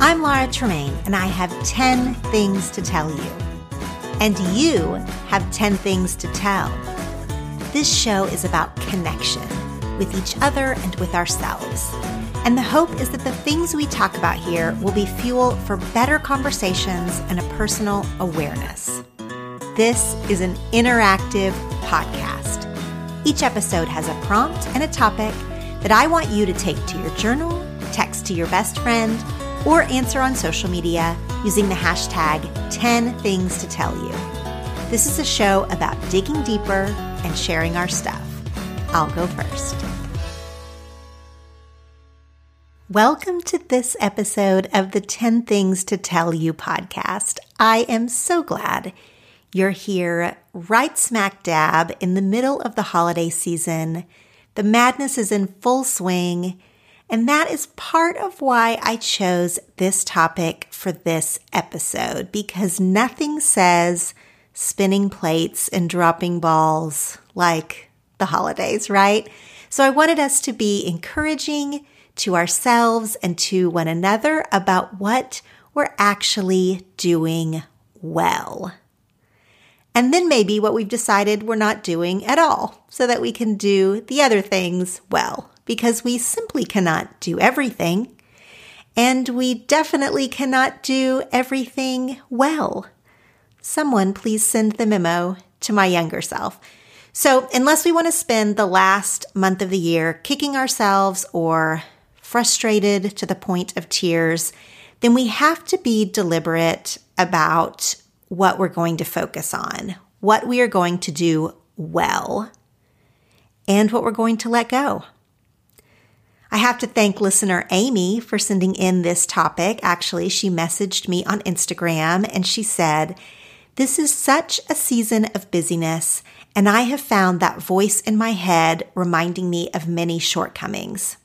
I'm Laura Tremaine, and I have 10 things to tell you. And you have 10 things to tell. This show is about connection with each other and with ourselves. And the hope is that the things we talk about here will be fuel for better conversations and a personal awareness. This is an interactive podcast. Each episode has a prompt and a topic that I want you to take to your journal, text to your best friend, or answer on social media using the hashtag 10 things to tell you. This is a show about digging deeper and sharing our stuff. I'll go first. Welcome to this episode of the 10 Things to Tell You podcast. I am so glad you're here right smack dab in the middle of the holiday season. The madness is in full swing and that is part of why I chose this topic for this episode because nothing says spinning plates and dropping balls like the holidays, right? So I wanted us to be encouraging to ourselves and to one another about what we're actually doing well. And then maybe what we've decided we're not doing at all so that we can do the other things well because we simply cannot do everything. And we definitely cannot do everything well. Someone please send the memo to my younger self. So, unless we want to spend the last month of the year kicking ourselves or frustrated to the point of tears, then we have to be deliberate about what we're going to focus on, what we are going to do well, and what we're going to let go. I have to thank listener Aimee for sending in this topic. Actually, she messaged me on Instagram and she said, This is such a season of busyness, and I have found that voice in my head reminding me of many shortcomings.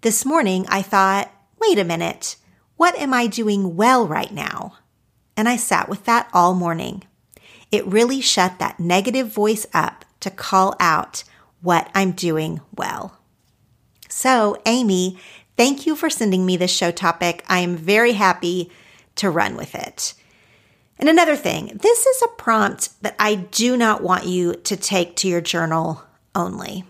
This morning, I thought, wait a minute, what am I doing well right now? And I sat with that all morning. It really shut that negative voice up to call out what I'm doing well. So, Aimee, thank you for sending me this show topic. I am very happy to run with it. And another thing, this is a prompt that I do not want you to take to your journal only.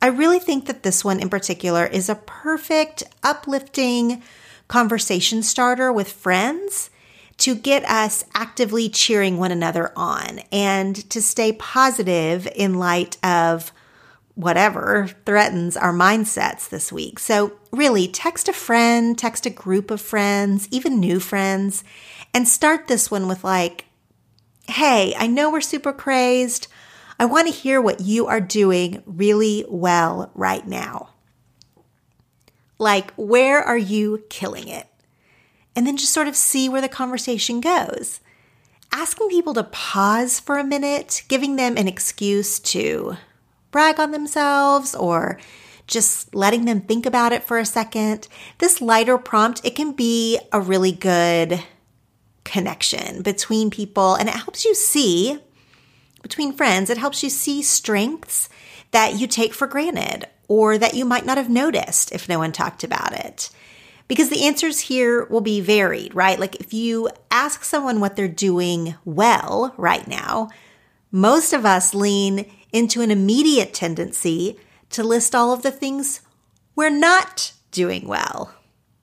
I really think that this one in particular is a perfect, uplifting conversation starter with friends to get us actively cheering one another on and to stay positive in light of whatever threatens our mindsets this week. So, really, text a friend, text a group of friends, even new friends, and start this one with, like, hey, I know we're super crazed. I want to hear what you are doing really well right now. Like, where are you killing it? And then just sort of see where the conversation goes. Asking people to pause for a minute, giving them an excuse to brag on themselves or just letting them think about it for a second. This lighter prompt, it can be a really good connection between people and it helps you see between friends, it helps you see strengths that you take for granted or that you might not have noticed if no one talked about it. Because the answers here will be varied, right? Like if you ask someone what they're doing well right now, most of us lean into an immediate tendency to list all of the things we're not doing well.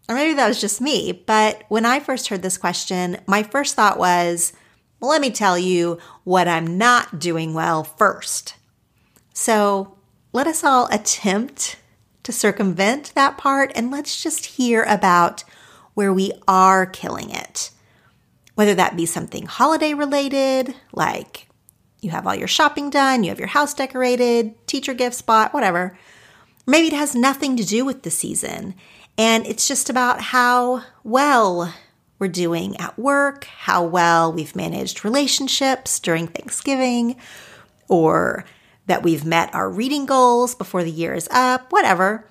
Or maybe that was just me, but when I first heard this question, my first thought was, well, let me tell you what I'm not doing well first. So let us all attempt to circumvent that part and let's just hear about where we are killing it. Whether that be something holiday related, like you have all your shopping done, you have your house decorated, teacher gift spot, whatever. Maybe it has nothing to do with the season and it's just about how well we're doing at work, how well we've managed relationships during Thanksgiving, or that we've met our reading goals before the year is up, whatever.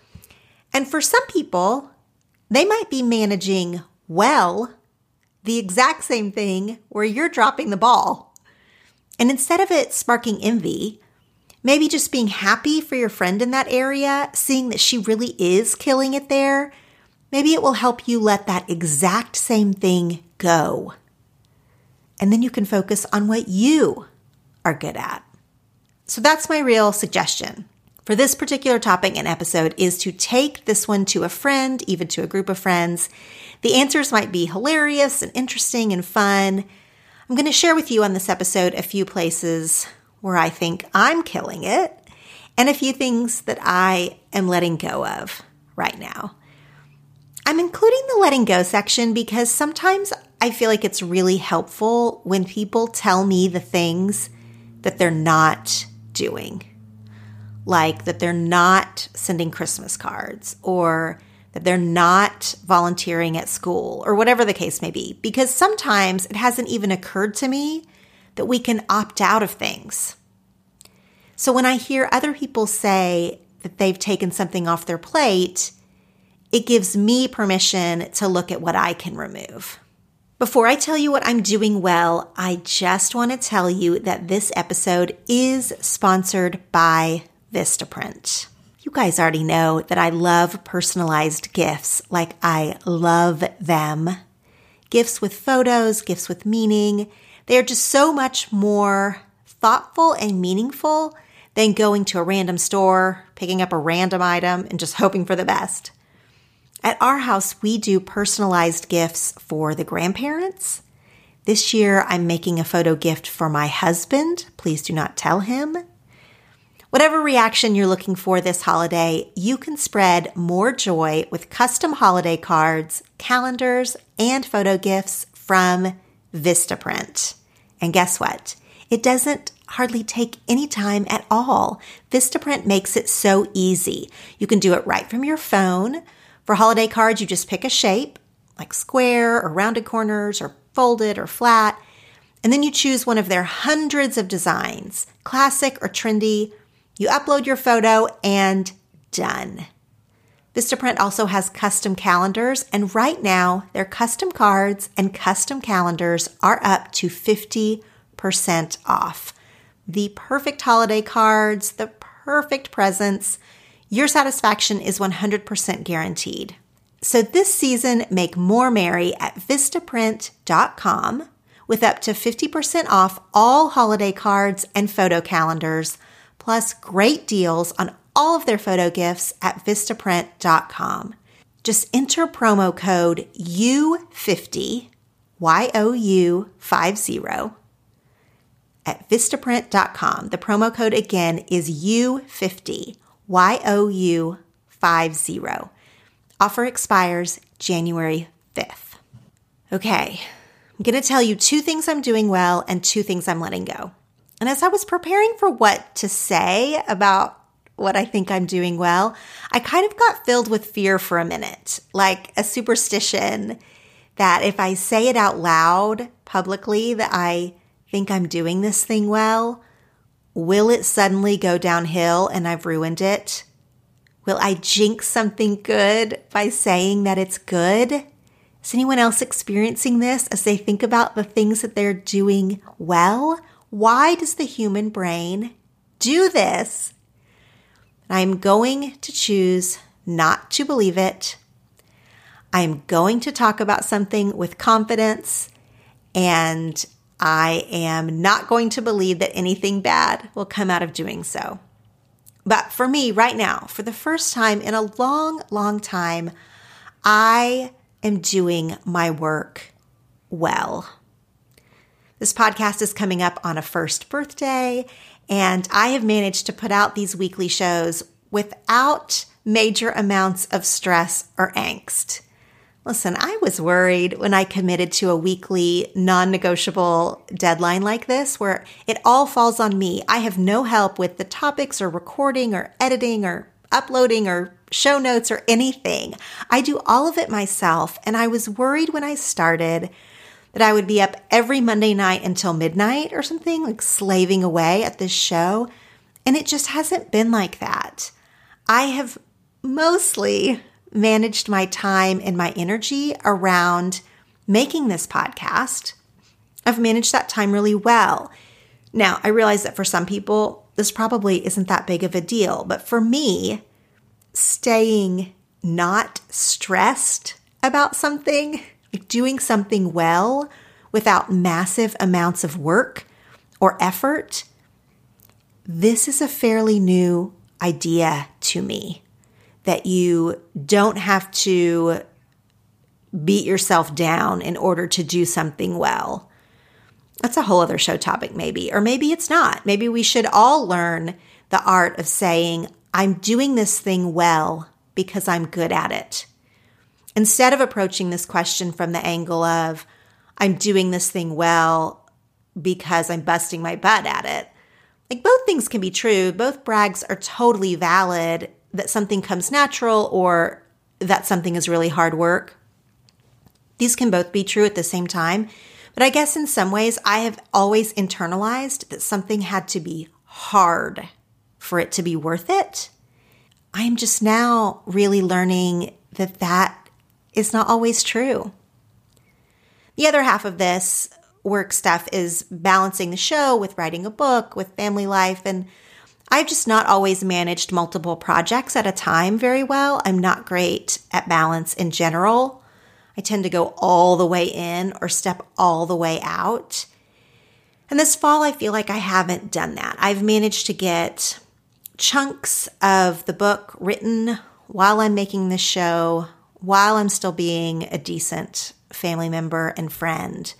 And for some people, they might be managing well the exact same thing where you're dropping the ball. And instead of it sparking envy, maybe just being happy for your friend in that area, seeing that she really is killing it there, maybe it will help you let that exact same thing go. And then you can focus on what you are good at. So that's my real suggestion for this particular topic and episode is to take this one to a friend, even to a group of friends. The answers might be hilarious and interesting and fun. I'm going to share with you on this episode a few places where I think I'm killing it and a few things that I am letting go of right now. I'm including the letting go section because sometimes I feel like it's really helpful when people tell me the things that they're not doing like that they're not sending Christmas cards or they're not volunteering at school or whatever the case may be. Because sometimes it hasn't even occurred to me that we can opt out of things. So when I hear other people say that they've taken something off their plate, it gives me permission to look at what I can remove. Before I tell you what I'm doing well, I just want to tell you that this episode is sponsored by Vistaprint. You guys already know that I love personalized gifts, like I love them. Gifts with photos, gifts with meaning. They are just so much more thoughtful and meaningful than going to a random store, picking up a random item, and just hoping for the best. At our house, we do personalized gifts for the grandparents. This year, I'm making a photo gift for my husband. Please do not tell him. Whatever reaction you're looking for this holiday, you can spread more joy with custom holiday cards, calendars, and photo gifts from Vistaprint. And guess what? It doesn't hardly take any time at all. Vistaprint makes it so easy. You can do it right from your phone. For holiday cards, you just pick a shape, like square or rounded corners or folded or flat, and then you choose one of their hundreds of designs, classic or trendy you upload your photo and done. Vistaprint also has custom calendars, and right now, their custom cards and custom calendars are up to 50% off. The perfect holiday cards, the perfect presents. Your satisfaction is 100% guaranteed. So this season, make more merry at Vistaprint.com with up to 50% off all holiday cards and photo calendars plus great deals on all of their photo gifts at Vistaprint.com. Just enter promo code U50, Y O U 50, at Vistaprint.com. The promo code again is U50, Y O U 50. Offer expires January 5th. Okay, I'm going to tell you two things I'm doing well and two things I'm letting go. And as I was preparing for what to say about what I think I'm doing well, I kind of got filled with fear for a minute, like a superstition that if I say it out loud publicly that I think I'm doing this thing well, will it suddenly go downhill and I've ruined it? Will I jinx something good by saying that it's good? Is anyone else experiencing this as they think about the things that they're doing well? Why does the human brain do this? I'm going to choose not to believe it. I'm going to talk about something with confidence, and I am not going to believe that anything bad will come out of doing so. But for me, right now, for the first time in a long, long time, I am doing my work well. This podcast is coming up on a first birthday, and I have managed to put out these weekly shows without major amounts of stress or angst. Listen, I was worried when I committed to a weekly non negotiable deadline like this where it all falls on me. I have no help with the topics or recording or editing or uploading or show notes or anything. I do all of it myself. And I was worried when I started that I would be up every Monday night until midnight or something, like slaving away at this show. And it just hasn't been like that. I have mostly managed my time and my energy around making this podcast. I've managed that time really well. Now, I realize that for some people, this probably isn't that big of a deal, but for me, staying not stressed about something, doing something well without massive amounts of work or effort, this is a fairly new idea to me that you don't have to beat yourself down in order to do something well. That's a whole other show topic, maybe. Or maybe it's not. Maybe we should all learn the art of saying, I'm doing this thing well because I'm good at it. Instead of approaching this question from the angle of, I'm doing this thing well because I'm busting my butt at it. Like both things can be true. Both brags are totally valid that something comes natural or that something is really hard work. These can both be true at the same time. But I guess in some ways, I have always internalized that something had to be hard for it to be worth it. I am just now really learning that that is not always true. The other half of this work stuff is balancing the show with writing a book, with family life, and I've just not always managed multiple projects at a time very well. I'm not great at balance in general. I tend to go all the way in or step all the way out. And this fall, I feel like I haven't done that. I've managed to get chunks of the book written while I'm making the show, while I'm still being a decent family member and friend.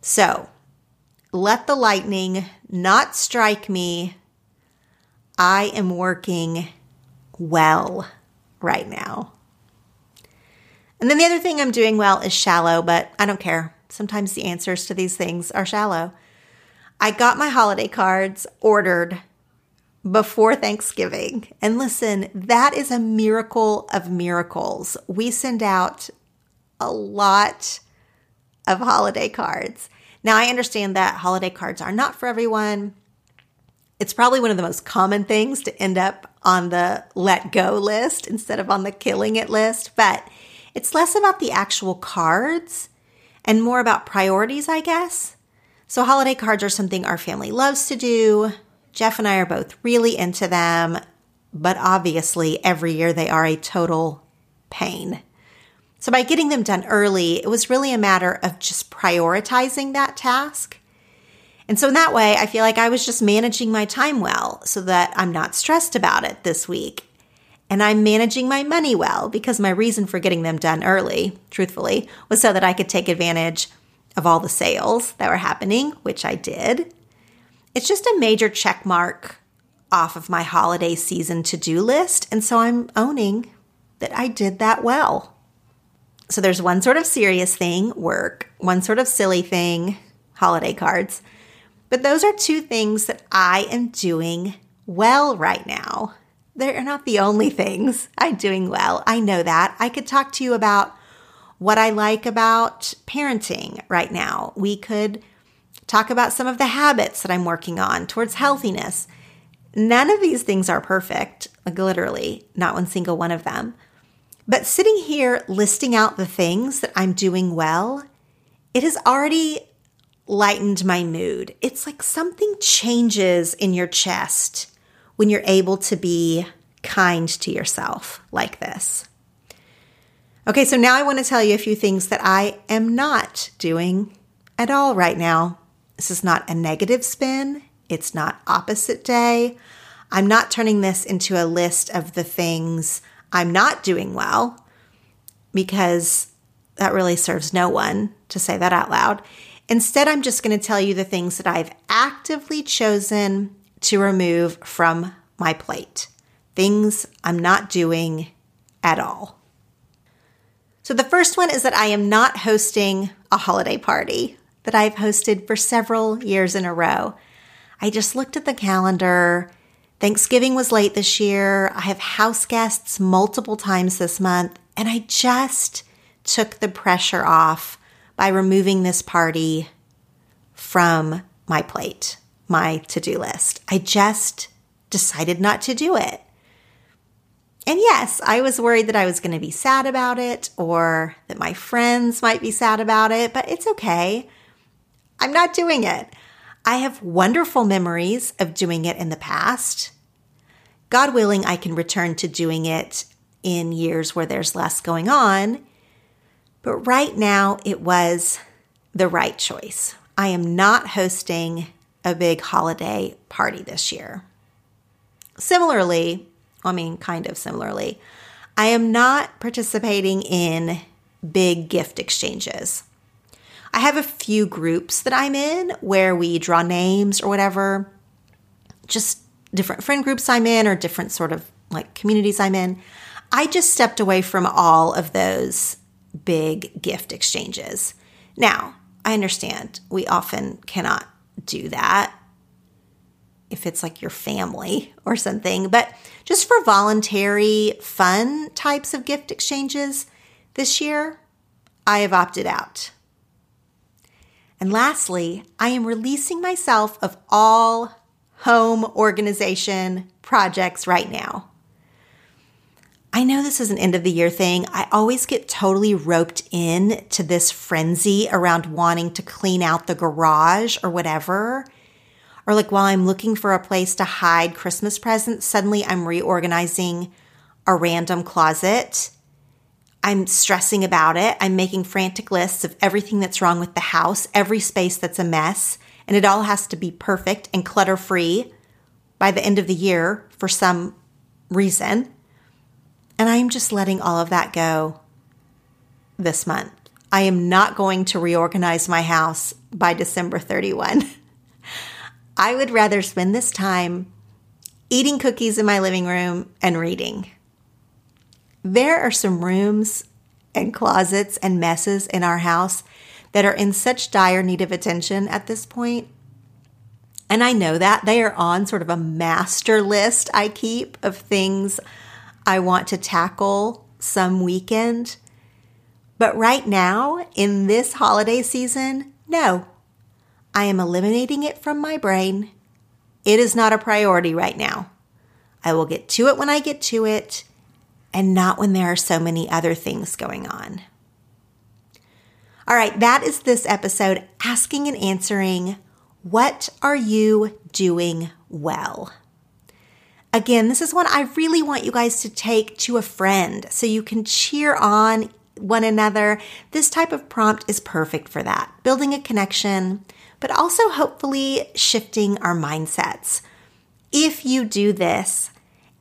So let the lightning not strike me I am working well right now. And then the other thing I'm doing well is shallow, but I don't care. Sometimes the answers to these things are shallow. I got my holiday cards ordered before Thanksgiving. And listen, that is a miracle of miracles. We send out a lot of holiday cards. Now, I understand that holiday cards are not for everyone. It's probably one of the most common things to end up on the let go list instead of on the killing it list, but it's less about the actual cards and more about priorities, I guess. So, holiday cards are something our family loves to do. Jeff and I are both really into them, but obviously, every year they are a total pain. So, by getting them done early, it was really a matter of just prioritizing that task and so in that way, I feel like I was just managing my time well so that I'm not stressed about it this week. And I'm managing my money well because my reason for getting them done early, truthfully, was so that I could take advantage of all the sales that were happening, which I did. It's just a major check mark off of my holiday season to do list. And so I'm owning that I did that well. So there's one sort of serious thing, work, one sort of silly thing, holiday cards. But those are two things that I am doing well right now. They're not the only things I'm doing well. I know that. I could talk to you about what I like about parenting right now. We could talk about some of the habits that I'm working on towards healthiness. None of these things are perfect, like literally, not one single one of them. But sitting here listing out the things that I'm doing well, it has already lightened my mood. It's like something changes in your chest when you're able to be kind to yourself like this. Okay, so now I want to tell you a few things that I am not doing at all right now. This is not a negative spin, it's not opposite day. I'm not turning this into a list of the things I'm not doing well because that really serves no one to say that out loud. Instead, I'm just going to tell you the things that I've actively chosen to remove from my plate. Things I'm not doing at all. So, the first one is that I am not hosting a holiday party that I've hosted for several years in a row. I just looked at the calendar. Thanksgiving was late this year. I have house guests multiple times this month, and I just took the pressure off by removing this party from my plate, my to do list. I just decided not to do it. And yes, I was worried that I was going to be sad about it or that my friends might be sad about it, but it's okay. I'm not doing it. I have wonderful memories of doing it in the past. God willing, I can return to doing it in years where there's less going on. But right now, it was the right choice. I am not hosting a big holiday party this year. Similarly, I mean, kind of similarly, I am not participating in big gift exchanges. I have a few groups that I'm in where we draw names or whatever, just different friend groups I'm in or different sort of like communities I'm in. I just stepped away from all of those big gift exchanges. Now, I understand we often cannot do that if it's like your family or something, but just for voluntary, fun types of gift exchanges this year, I have opted out. And lastly, I am releasing myself of all home organization projects right now. I know this is an end of the year thing. I always get totally roped in to this frenzy around wanting to clean out the garage or whatever. Or like while I'm looking for a place to hide Christmas presents, suddenly I'm reorganizing a random closet. I'm stressing about it. I'm making frantic lists of everything that's wrong with the house, every space that's a mess, and it all has to be perfect and clutter free by the end of the year for some reason. And I am just letting all of that go this month. I am not going to reorganize my house by December 31. I would rather spend this time eating cookies in my living room and reading. There are some rooms and closets and messes in our house that are in such dire need of attention at this point. And I know that they are on sort of a master list I keep of things I want to tackle some weekend. But right now, in this holiday season, no. I am eliminating it from my brain. It is not a priority right now. I will get to it when I get to it, and not when there are so many other things going on. All right, that is this episode asking and answering what are you doing well? Again, this is one I really want you guys to take to a friend so you can cheer on one another. This type of prompt is perfect for that, building a connection, but also hopefully shifting our mindsets. If you do this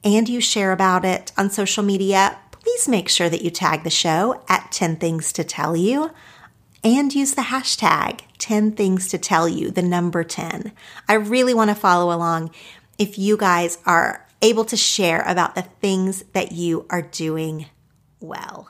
and you share about it on social media, please make sure that you tag the show at 10 Things to Tell You and use the hashtag 10 Things to Tell You, the number 10. I really want to follow along if you guys are able to share about the things that you are doing well.